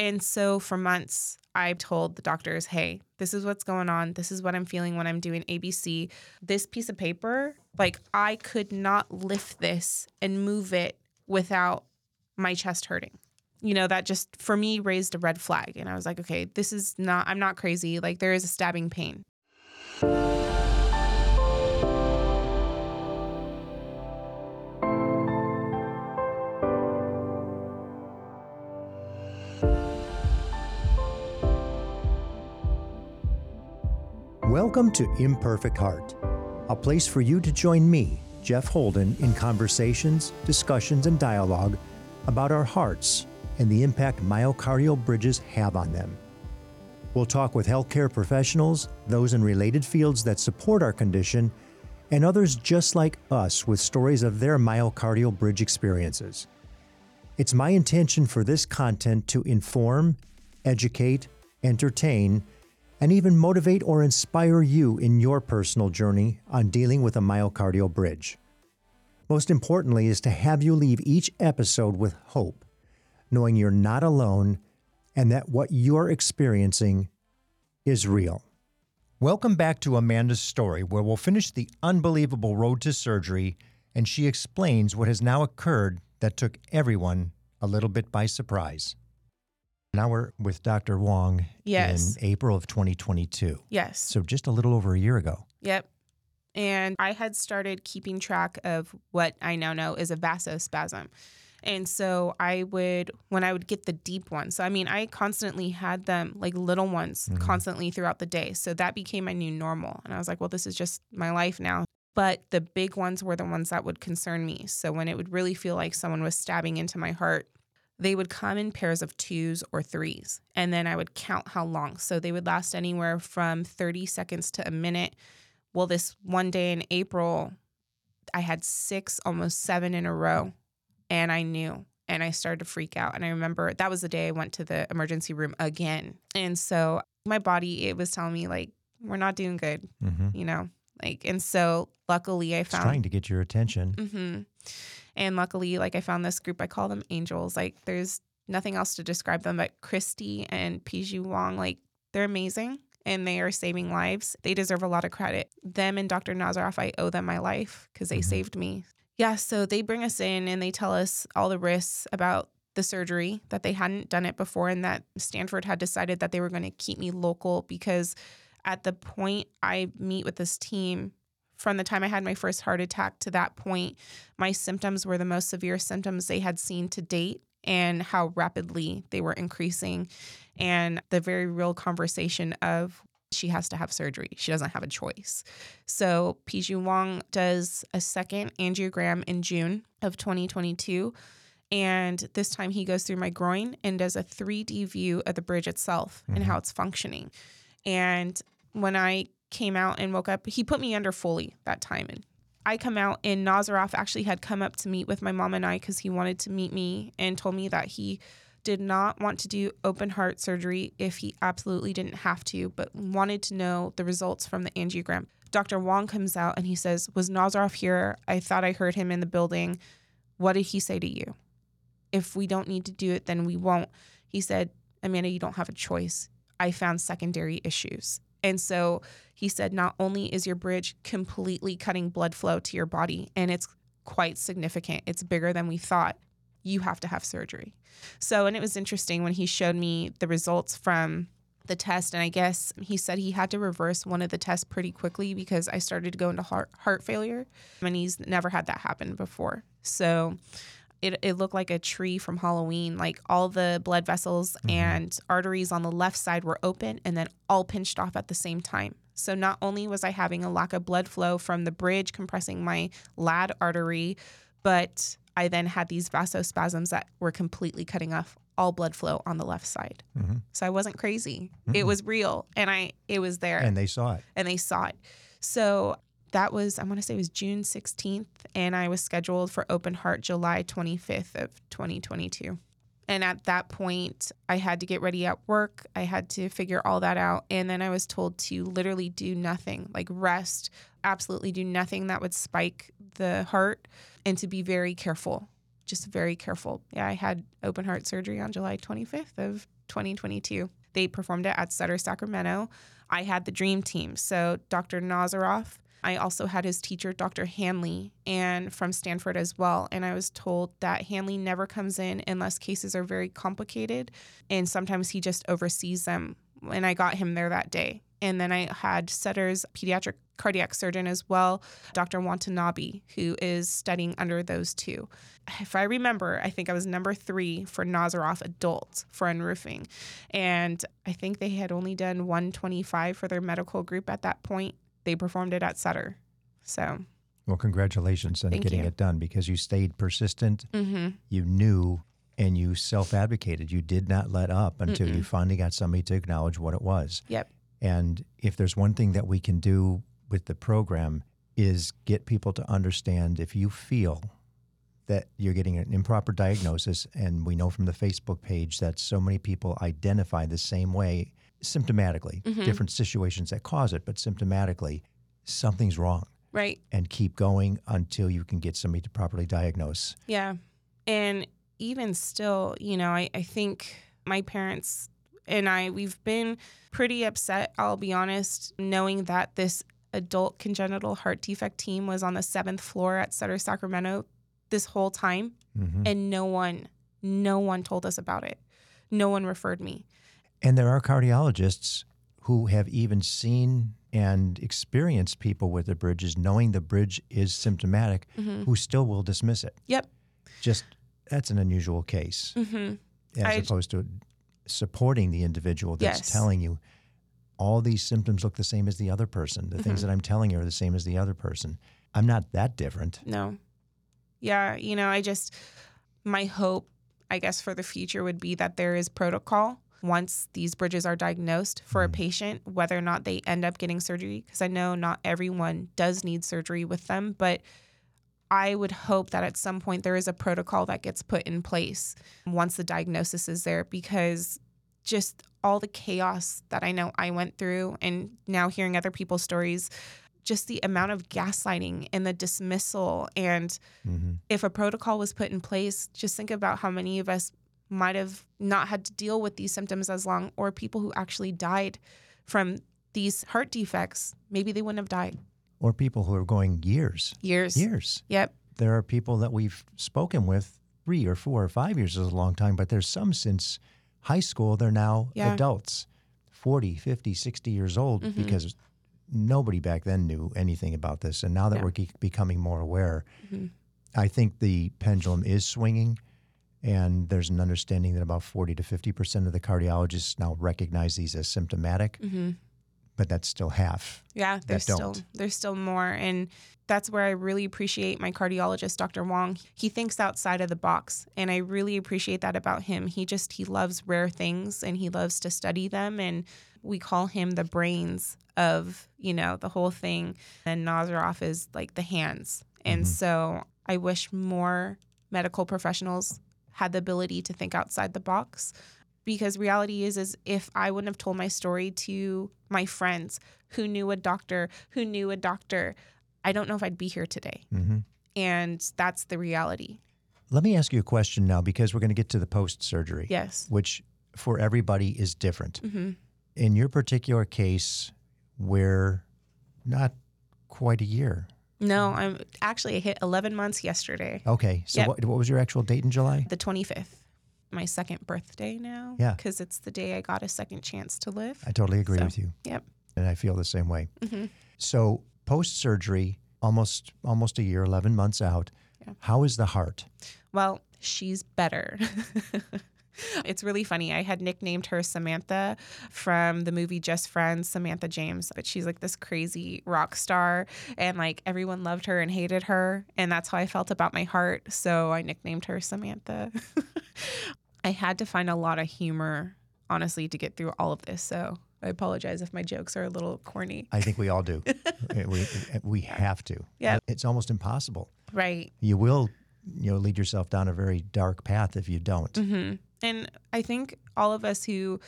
And so for months, I told the doctors, hey, this is what's going on. This is what I'm feeling when I'm doing ABC. This piece of paper, like I could not lift this and move it without my chest hurting. You know, that just for me raised a red flag. And I was like, okay, this is not, I'm not crazy. Like there is a stabbing pain. Welcome to Imperfect Heart, a place for you to join me, Jeff Holden, in conversations, discussions, and dialogue about our hearts and the impact myocardial bridges have on them. We'll talk with healthcare professionals, those in related fields that support our condition, and others just like us with stories of their myocardial bridge experiences. It's my intention for this content to inform, educate, entertain, and even motivate or inspire you in your personal journey on dealing with a myocardial bridge. Most importantly, is to have you leave each episode with hope, knowing you're not alone and that what you're experiencing is real. Welcome back to Amanda's story, where we'll finish the unbelievable road to surgery and she explains what has now occurred that took everyone a little bit by surprise. Now we're with Dr. Wong Yes. in April of 2022. Yes. So just a little over a year ago. Yep. And I had started keeping track of what I now know is a vasospasm. And so I would, when I would get the deep ones, so I mean, I constantly had them like little ones mm-hmm. constantly throughout the day. So that became my new normal. And I was like, well, this is just my life now. But the big ones were the ones that would concern me. So when it would really feel like someone was stabbing into my heart, they would come in pairs of twos or threes. And then I would count how long. So they would last anywhere from 30 seconds to a minute. Well, this one day in April, I had six, almost seven in a row. And I knew. And I started to freak out. And I remember that was the day I went to the emergency room again. And so my body, it was telling me, like, we're not doing good, Mm-hmm. you know? Like, and so luckily I It's trying to get your attention. hmm And luckily, like I found this group, I call them angels. Like there's nothing else to describe them but Christy and Piju Wong. Like they're amazing and they are saving lives. They deserve a lot of credit. Them and Dr. Nazaroff, I owe them my life because they Mhm. saved me. Yeah, so they bring us in and they tell us all the risks about the surgery that they hadn't done it before and that Stanford had decided that they were going to keep me local because at the point I meet with this team from the time I had my first heart attack to that point, my symptoms were the most severe symptoms they had seen to date and how rapidly they were increasing. And the very real conversation of she has to have surgery. She doesn't have a choice. So Piju Wong does a second angiogram in June of 2022. And this time he goes through my groin and does a 3D view of the bridge itself and Mhm. how it's functioning. And when I came out and woke up, he put me under fully that time. And I come out, and Nazaroff actually had come up to meet with my mom and I because he wanted to meet me and told me that he did not want to do open heart surgery if he absolutely didn't have to, but wanted to know the results from the angiogram. Dr. Wong comes out and he says, Was Nazaroff here? I thought I heard him in the building. What did he say to you? If we don't need to do it, then we won't. He said, Amanda, you don't have a choice. I found secondary issues. And so he said, not only is your bridge completely cutting blood flow to your body, and it's quite significant, it's bigger than we thought, you have to have surgery. So, and it was interesting when he showed me the results from the test. And I guess he said he had to reverse one of the tests pretty quickly because I started to go into heart, heart failure. And he's never had that happen before. So, it, it looked like a tree from Halloween. Like all the blood vessels Mhm. and arteries on the left side were open and then all pinched off at the same time. So not only was I having a lack of blood flow from the bridge compressing my LAD artery, but I then had these vasospasms that were completely cutting off all blood flow on the left side. hmm So I wasn't crazy. It Mm-mm. was real and I it was there And they saw it. and they saw it. So that was I want to say it was June 16th and I was scheduled for open heart July 25th of 2022. And at that point, I had to get ready at work. I had to figure all that out. And then I was told to literally do nothing, like rest, absolutely do nothing that would spike the heart, and to be very careful, just very careful. Yeah, I had open heart surgery on July 25th of 2022. They performed it at Sutter, Sacramento. I had the dream team. So Dr. Nazaroff, I also had his teacher, Dr. Hanley, and from Stanford as well. And I was told that Hanley never comes in unless cases are very complicated. And sometimes he just oversees them. And I got him there that day. And then I had Sutter's pediatric cardiac surgeon as well, Dr. Watanabe, who is studying under those two. If I remember, I think I was number three for Nazaroff adults for unroofing. And I think they had only done 125 for their medical group at that point. They performed it at Sutter. So, Well, congratulations on Thank getting you. it done because you stayed persistent, hmm you knew, and you self advocated. You did not let up until you finally got somebody to acknowledge what it was. yep. And if there's one thing that we can do with the program is get people to understand if you feel that you're getting an improper diagnosis and we know from the Facebook page that so many people identify the same way symptomatically, different situations that cause it, but symptomatically something's wrong Right. and keep going until you can get somebody to properly diagnose. Yeah. And even still, you know, I, I think my parents and I, we've been pretty upset, I'll be honest, knowing that this adult congenital heart defect team was on the seventh floor at Sutter, Sacramento this whole time. Mhm. And no one, no one told us about it. No one referred me. And there are cardiologists who have even seen and experienced people with the bridges, knowing the bridge is symptomatic, Mhm. who still will dismiss it. Yep. Just that's an unusual case, hmm as I- opposed to supporting the individual that's Yes. telling you all these symptoms look the same as the other person. The things Mhm. that I'm telling you are the same as the other person. I'm not that different. No. Yeah, you know, I just my hope, I guess, for the future would be that there is protocol once these bridges are diagnosed for a Mhm. patient, whether or not they end up getting surgery. Because I know not everyone does need surgery with them, but I would hope that at some point there is a protocol that gets put in place once the diagnosis is there because just all the chaos that I know I went through and now hearing other people's stories, just the amount of gaslighting and the dismissal. And hmm if a protocol was put in place, just think about how many of us might have not had to deal with these symptoms as long, or people who actually died from these heart defects. Maybe they wouldn't have died. Or people who are going years, Years. years. Yep. There are people that we've spoken with three or four or five years is a long time, but there's some since high school, they're now Yeah. adults, 40, 50, 60 years old, Mhm. because nobody back then knew anything about this. And now that Yeah. we're becoming more aware, Mhm. I think the pendulum is swinging. And there's an understanding that about 40 to 50% of the cardiologists now recognize these as symptomatic, hmm but that's still half. Yeah, there's still there's still more, and that's where I really appreciate my cardiologist, Dr. Wong. He thinks outside of the box, and I really appreciate that about him. He just he loves rare things, and he loves to study them, and we call him the brains of you know the whole thing. And Nazaroff is like the hands, and Mhm. so I wish more medical professionals had the ability to think outside the box because reality is is if I wouldn't have told my story to my friends who knew a doctor, who knew a doctor, I don't know if I'd be here today. hmm And that's the reality. Let me ask you a question now because we're going to get to the post surgery. Yes. which for everybody is different. hmm In your particular case, we're not quite a year. No, I'm actually I hit 11 months yesterday, Okay, so Yep. what, what was your actual date in July? the 25th. My second birthday now. Yeah. Because it's the day I got a second chance to live. I totally agree So, with you. yep. And I feel the same way. hmm So post surgery, almost almost a year, eleven months out. Yeah. How is the heart? Well, she's better. it's really funny. I had nicknamed her Samantha from the movie Just Friends, Samantha James, but she's like this crazy rock star and like everyone loved her and hated her. And that's how I felt about my heart. So I nicknamed her Samantha. I had to find a lot of humor, honestly, to get through all of this. So I apologize if my jokes are a little corny. I think we all do. we we have to. Yeah. It's almost impossible. Right. You will, you know, lead yourself down a very dark path if you don't. hmm And I think all of us who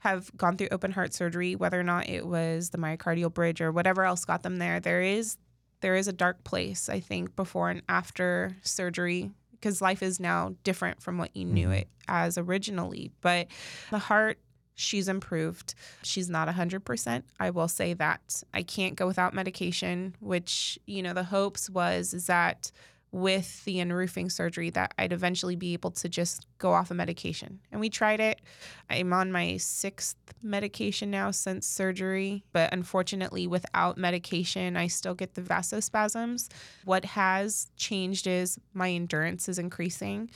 have gone through open heart surgery, whether or not it was the myocardial bridge or whatever else got them there, there is there is a dark place. I think before and after surgery because life is now different from what you knew Mhm. it as originally. But the heart, she's improved. She's not 100%. I will say that. I can't go without medication, which, you know, the hopes was is that with the unroofing surgery that I'd eventually be able to just go off of medication. And we tried it. I'm on my sixth medication now since surgery, but unfortunately, without medication, I still get the vasospasms. What has changed is my endurance is increasing.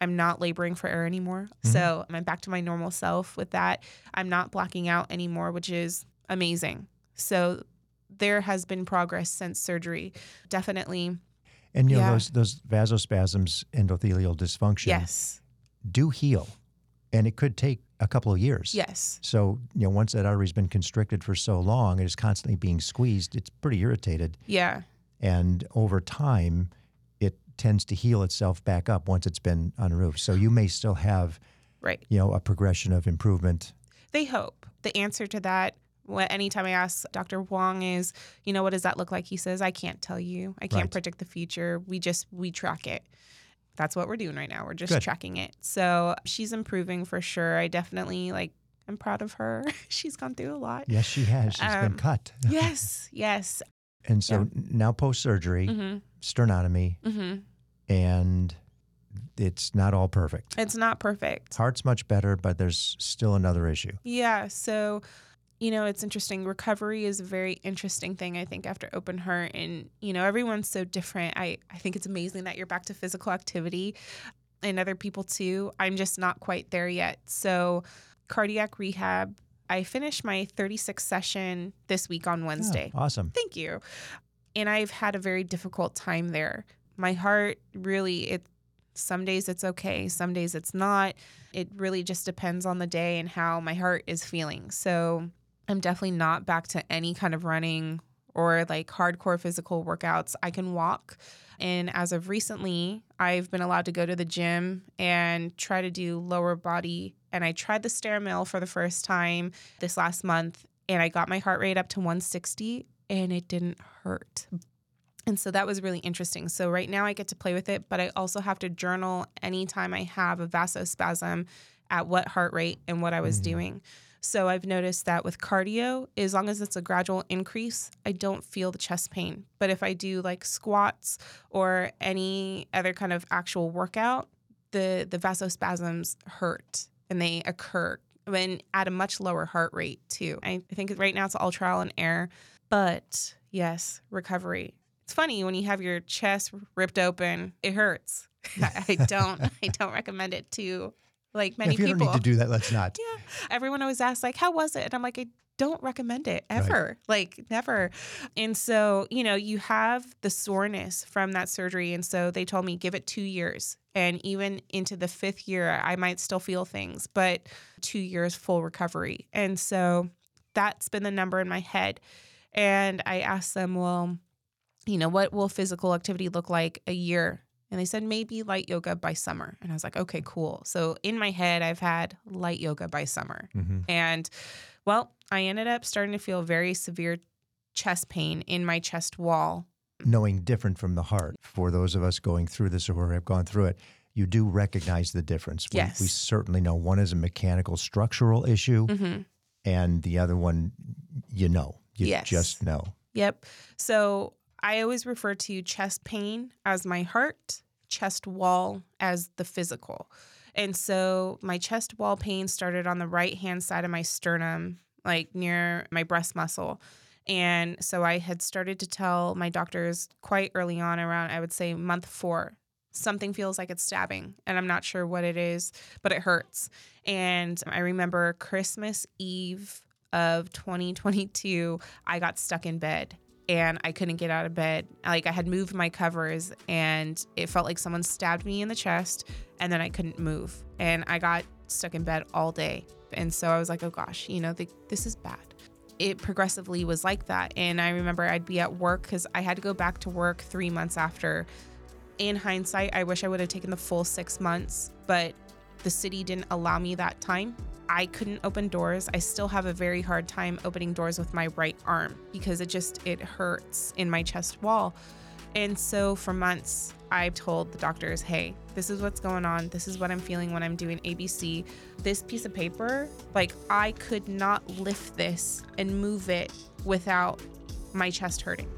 I'm not laboring for air anymore. Mhm. So I'm back to my normal self with that. I'm not blacking out anymore, which is amazing. So there has been progress since surgery. Definitely. And you know Yeah. those those vasospasms, endothelial dysfunction, Yes. do heal, and it could take a couple of years. Yes. So you know, once that artery's been constricted for so long, it is constantly being squeezed. It's pretty irritated, Yeah. and over time, it tends to heal itself back up once it's been unroofed. So you may still have, Right. you know, a progression of improvement. They hope. The answer to that, what anytime I ask Dr. Wong is, you know, what does that look like? He says, I can't tell you. I can't Right. predict the future. We just we track it. That's what we're doing right now. We're just Good. tracking it. So she's improving for sure. I definitely like I'm proud of her. she's gone through a lot. Yes, she has. She's Um, been cut. Yes, yes. And so Yeah. now post surgery, Mm-hmm. sternotomy, Mm-hmm. and it's not all perfect. It's not perfect. Heart's much better, but there's still another issue. Yeah. So, you know, it's interesting. Recovery is a very interesting thing, I think, after open heart. And, you know, everyone's so different. I, I think it's amazing that you're back to physical activity and other people too. I'm just not quite there yet. So, cardiac rehab, I finished my 36th session this week on Wednesday. awesome. Thank you. And I've had a very difficult time there. My heart really it some days it's okay, some days it's not. It really just depends on the day and how my heart is feeling. So, I'm definitely not back to any kind of running or like hardcore physical workouts. I can walk. And as of recently, I've been allowed to go to the gym and try to do lower body. And I tried the stair mill for the first time this last month and I got my heart rate up to 160 and it didn't hurt. And so that was really interesting. So right now I get to play with it, but I also have to journal anytime I have a vasospasm at what heart rate and what I was Mhm. doing. So I've noticed that with cardio, as long as it's a gradual increase, I don't feel the chest pain. But if I do like squats or any other kind of actual workout, the the vasospasms hurt and they occur when at a much lower heart rate too. I think right now it's all trial and error, but yes, recovery. It's funny when you have your chest ripped open, it hurts. I don't I don't recommend it to like many if you people. don't need to do that, let's not. Yeah. Everyone always asks, like, how was it? And I'm like, I don't recommend it ever. Like, never. And so, you know, you have the soreness from that surgery. And so they told me, give it two years. And even into the fifth year, I might still feel things, but two years full recovery. And so that's been the number in my head. And I asked them, well, you know, what will physical activity look like a year and they said maybe light yoga by summer. And I was like, okay, cool. So in my head, I've had light yoga by summer. hmm And well, I ended up starting to feel very severe chest pain in my chest wall. Knowing different from the heart. For those of us going through this or who have gone through it, you do recognize the difference. We, Yes. we certainly know one is a mechanical structural issue, hmm and the other one, you know, you Yes. just know. Yep. So I always refer to chest pain as my heart, chest wall as the physical. And so my chest wall pain started on the right hand side of my sternum, like near my breast muscle. And so I had started to tell my doctors quite early on, around, I would say, month four, something feels like it's stabbing. And I'm not sure what it is, but it hurts. And I remember Christmas Eve of 2022, I got stuck in bed and I couldn't get out of bed. Like I had moved my covers and it felt like someone stabbed me in the chest and then I couldn't move. And I got stuck in bed all day. And so I was like, oh gosh, you know, the, this is bad. It progressively was like that. And I remember I'd be at work because I had to go back to work three months after. In hindsight, I wish I would have taken the full six months, but the city didn't allow me that time. I couldn't open doors. I still have a very hard time opening doors with my right arm because it just it hurts in my chest wall. And so for months I told the doctors, hey, this is what's going on. This is what I'm feeling when I'm doing ABC. This piece of paper, like, I could not lift this and move it without my chest hurting.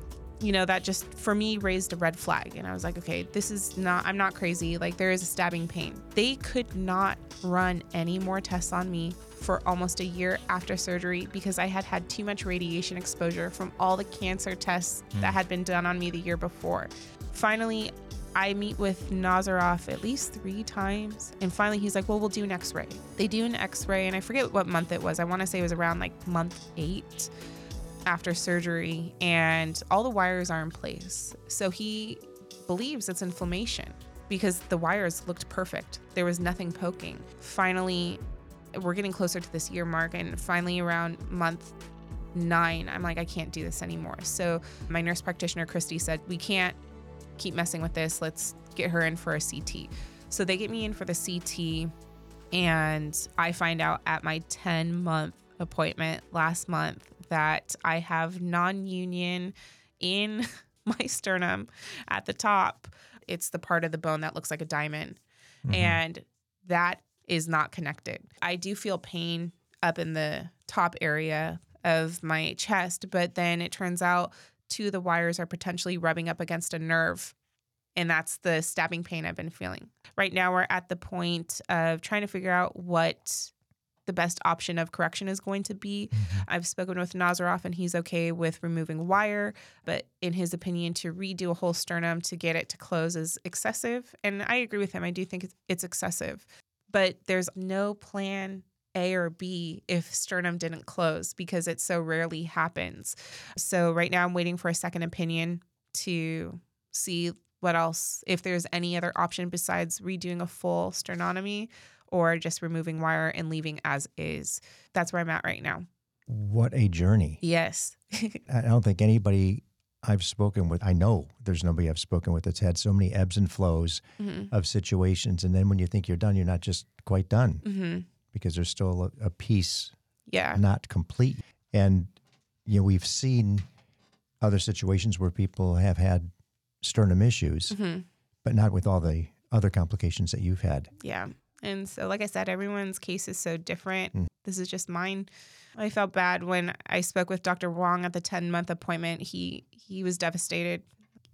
You know, that just for me raised a red flag. And I was like, okay, this is not, I'm not crazy. Like, there is a stabbing pain. They could not run any more tests on me for almost a year after surgery because I had had too much radiation exposure from all the cancer tests that hmm. had been done on me the year before. Finally, I meet with Nazaroff at least three times. And finally, he's like, Well, we'll do an x ray. They do an x ray, and I forget what month it was. I want to say it was around like month eight after surgery, and all the wires are in place. So he believes it's inflammation because the wires looked perfect. There was nothing poking. Finally, we're getting closer to this year mark, and finally, around month nine, I'm like, I can't do this anymore. So my nurse practitioner, Christy, said, We can't keep messing with this. Let's get her in for a CT. So they get me in for the CT, and I find out at my 10 month appointment last month that I have non union in my sternum at the top. It's the part of the bone that looks like a diamond, mm-hmm. and that is not connected. I do feel pain up in the top area of my chest, but then it turns out two of the wires are potentially rubbing up against a nerve. And that's the stabbing pain I've been feeling. Right now, we're at the point of trying to figure out what the best option of correction is going to be. Mm-hmm. I've spoken with Nazaroff and he's okay with removing wire, but in his opinion, to redo a whole sternum to get it to close is excessive. And I agree with him. I do think it's, it's excessive, but there's no plan a or B if sternum didn't close because it so rarely happens. So right now I'm waiting for a second opinion to see what else if there's any other option besides redoing a full sternotomy or just removing wire and leaving as is. That's where I'm at right now. What a journey. Yes. I don't think anybody I've spoken with, I know there's nobody I've spoken with that's had so many ebbs and flows Mhm. of situations. And then when you think you're done, you're not just quite done Mhm. because there's still a, a piece Yeah. not complete. And, you know, we've seen other situations where people have had sternum issues, Mhm. but not with all the other complications that you've had. Yeah. And so, like I said, everyone's case is so different. Mm. This is just mine. I felt bad when I spoke with Dr. Wong at the 10 month appointment. He he was devastated.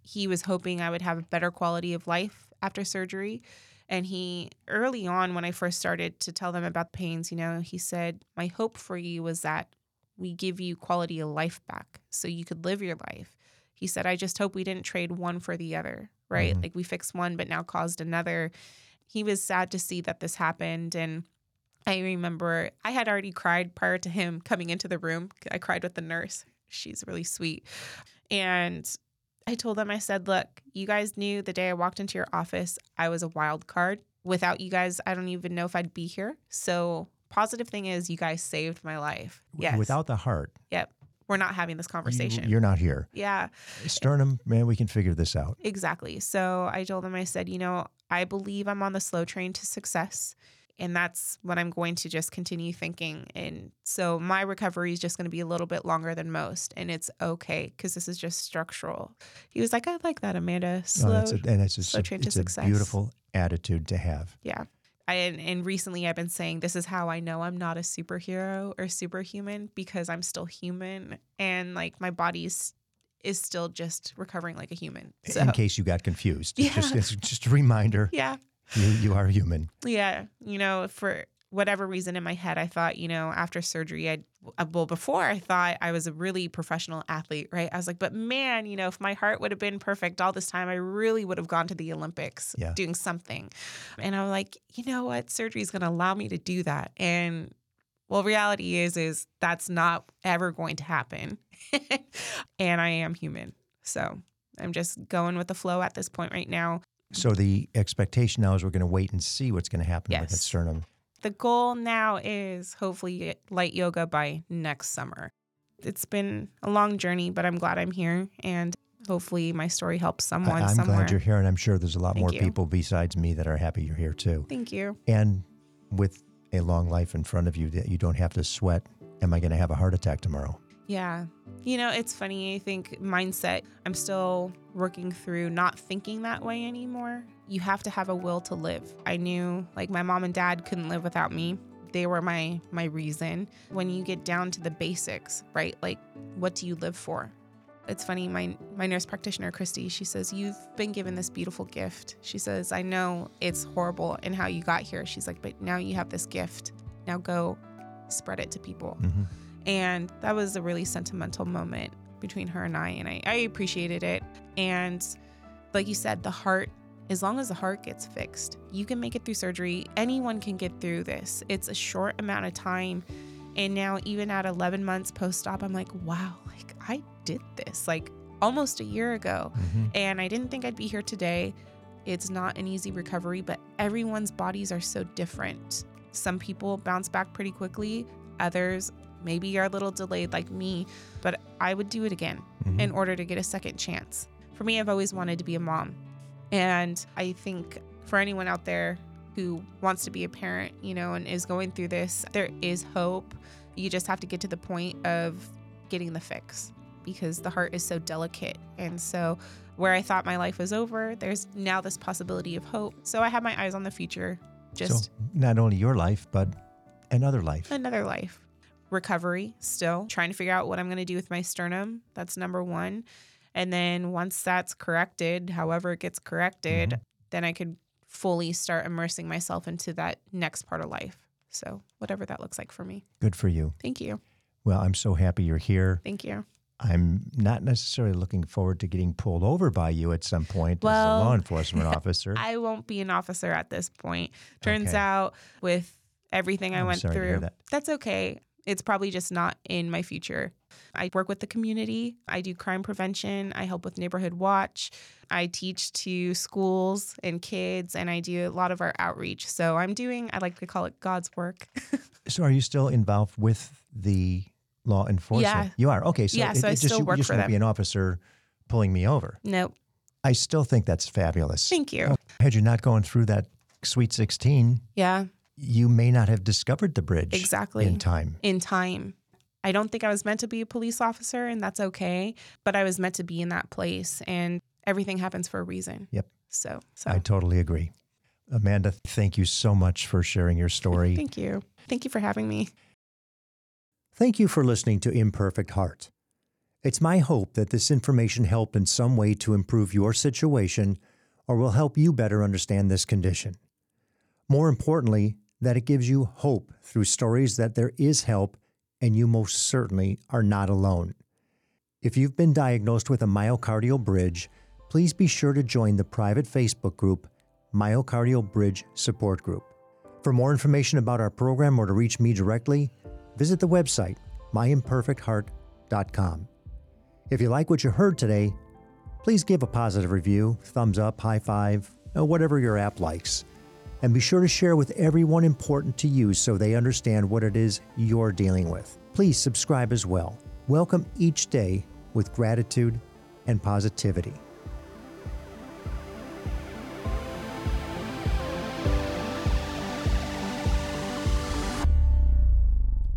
He was hoping I would have a better quality of life after surgery. And he early on when I first started to tell them about the pains, you know, he said, "My hope for you was that we give you quality of life back so you could live your life." He said, "I just hope we didn't trade one for the other, right? Mhm. Like we fixed one but now caused another." He was sad to see that this happened and i remember i had already cried prior to him coming into the room. I cried with the nurse. She's really sweet. And i told them i said look you guys knew the day i walked into your office i was a wild card. Without you guys i don't even know if i'd be here. So positive thing is you guys saved my life. Yes. Without the heart, yep. We're not having this conversation. you're not here. yeah. Sternum, man, we can figure this out. Exactly. So I told them, I said, you know, I believe I'm on the slow train to success. And that's what I'm going to just continue thinking. And so my recovery is just going to be a little bit longer than most. And it's okay because this is just structural. He was like, I like that, Amanda. No, Slow. that's a, and it's, just slow a, train to it's a success. beautiful attitude to have. yeah. I, and, and recently I've been saying this is how I know I'm not a superhero or superhuman because I'm still human and like my body's is still just recovering like a human. So In case you got confused, It's just, it's just a reminder yeah. you, you are human. Yeah, you know, for whatever reason in my head, I thought, you know, after surgery, I uh, well before I thought I was a really professional athlete, right? I was like, but man, you know, if my heart would have been perfect all this time, I really would have gone to the Olympics Yeah. doing something. And I'm like, you know what, surgery is going to allow me to do that. And well, reality is, is that's not ever going to happen. and I am human, so I'm just going with the flow at this point right now. So the expectation now is we're going to wait and see what's going to happen with the sternum. the goal now is hopefully light yoga by next summer. It's been a long journey, but I'm glad I'm here and hopefully my story helps I, someone I'm somewhere. glad you're here, and I'm sure there's a lot Thank more you. people besides me that are happy you're here too. Thank you. And with a long life in front of you, that you don't have to sweat. Am I going to have a heart attack tomorrow? Yeah. You know, it's funny. I think mindset, I'm still working through not thinking that way anymore. You have to have a will to live. I knew like my mom and dad couldn't live without me. They were my my reason. When you get down to the basics, right? Like what do you live for? It's funny, my my nurse practitioner Christy, she says, "You've been given this beautiful gift." She says, "I know it's horrible and how you got here." She's like, "But now you have this gift. Now go spread it to people." Mm-hmm. And that was a really sentimental moment between her and I, and I, I appreciated it. And like you said, the heart, as long as the heart gets fixed, you can make it through surgery. Anyone can get through this. It's a short amount of time. And now, even at 11 months post op, I'm like, wow, like I did this like almost a year ago. Mm-hmm. And I didn't think I'd be here today. It's not an easy recovery, but everyone's bodies are so different. Some people bounce back pretty quickly, others maybe you're a little delayed like me, but I would do it again Mhm. in order to get a second chance. For me, I've always wanted to be a mom. And I think for anyone out there who wants to be a parent, you know, and is going through this, there is hope. You just have to get to the point of getting the fix because the heart is so delicate. And so, where I thought my life was over, there's now this possibility of hope. So, I have my eyes on the future, just so not only your life, but another life. another life. Recovery, still trying to figure out what I'm going to do with my sternum. That's number one. And then once that's corrected, however it gets corrected, Mhm. then I could fully start immersing myself into that next part of life. So, whatever that looks like for me. Good for you. Thank you. Well, I'm so happy you're here. Thank you. I'm not necessarily looking forward to getting pulled over by you at some point as a law enforcement officer. I won't be an officer at this point. Turns Okay. out, with everything I I'm went sorry to hear through, that. that's okay. It's probably just not in my future. I work with the community. I do crime prevention. I help with Neighborhood Watch. I teach to schools and kids, and I do a lot of our outreach. So I'm doing, I like to call it God's work. So are you still involved with the law enforcement? Yeah. You are. Okay. So Yeah, it, so I it just, still you, work you just for won't them. be an officer pulling me over. nope. I still think that's fabulous. Thank you. Had you not gone through that sweet 16, Yeah, you may not have discovered the bridge exactly. in time. in time. I don't think I was meant to be a police officer, and that's okay. But I was meant to be in that place, and everything happens for a reason. Yep. So, so I totally agree. Amanda, thank you so much for sharing your story. thank you. Thank you for having me. Thank you for listening to Imperfect Heart. It's my hope that this information helped in some way to improve your situation or will help you better understand this condition. More importantly, that it gives you hope through stories that there is help and you most certainly are not alone. If you've been diagnosed with a myocardial bridge, please be sure to join the private Facebook group Myocardial Bridge Support Group. For more information about our program or to reach me directly, visit the website myimperfectheart.com. If you like what you heard today, please give a positive review, thumbs up, high five, or whatever your app likes. And be sure to share with everyone important to you so they understand what it is you're dealing with. Please subscribe as well. Welcome each day with gratitude and positivity.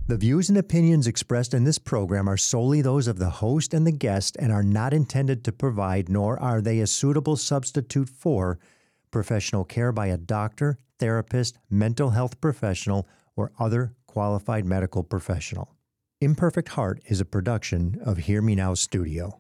The views and opinions expressed in this program are solely those of the host and the guest and are not intended to provide, nor are they a suitable substitute for, professional care by a doctor, therapist, mental health professional, or other qualified medical professional. Imperfect Heart is a production of Hear Me Now Studio.